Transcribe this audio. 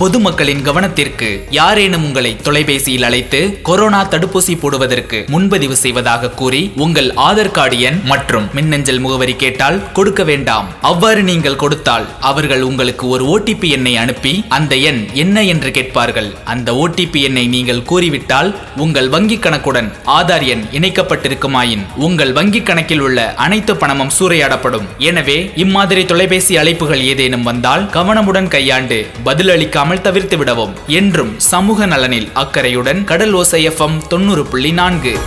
பொதுமக்களின் கவனத்திற்கு யாரேனும் உங்களை தொலைபேசியில் அழைத்து கொரோனா தடுப்பூசி போடுவதற்கு முன்பதிவு செய்வதாக கூறி உங்கள் ஆதார் கார்டு எண் மற்றும் மின்னஞ்சல் முகவரி கேட்டால் கொடுக்க வேண்டாம். அவ்வாறு நீங்கள் கொடுத்தால் அவர்கள் உங்களுக்கு ஒரு ஓடிபி எண்ணை அனுப்பி அந்த எண் என்ன என்று கேட்பார்கள். அந்த ஓடிபி எண்ணை நீங்கள் கூறிவிட்டால் உங்கள் வங்கிக் கணக்குடன் ஆதார் எண் இணைக்கப்பட்டிருக்குமாயின் உங்கள் வங்கிக் கணக்கில் உள்ள அனைத்து பணமும் சூறையாடப்படும். எனவே இம்மாதிரி தொலைபேசி அழைப்புகள் ஏதேனும் வந்தால் கவனமுடன் கையாண்டு பதிலளிக்காமல் தவிர்த்து விடவும் என்றும் சமூக நலனில் அக்கறையுடன் கடல் ஓசை எஃப்எம் தொண்ணூறு புள்ளி நான்கு.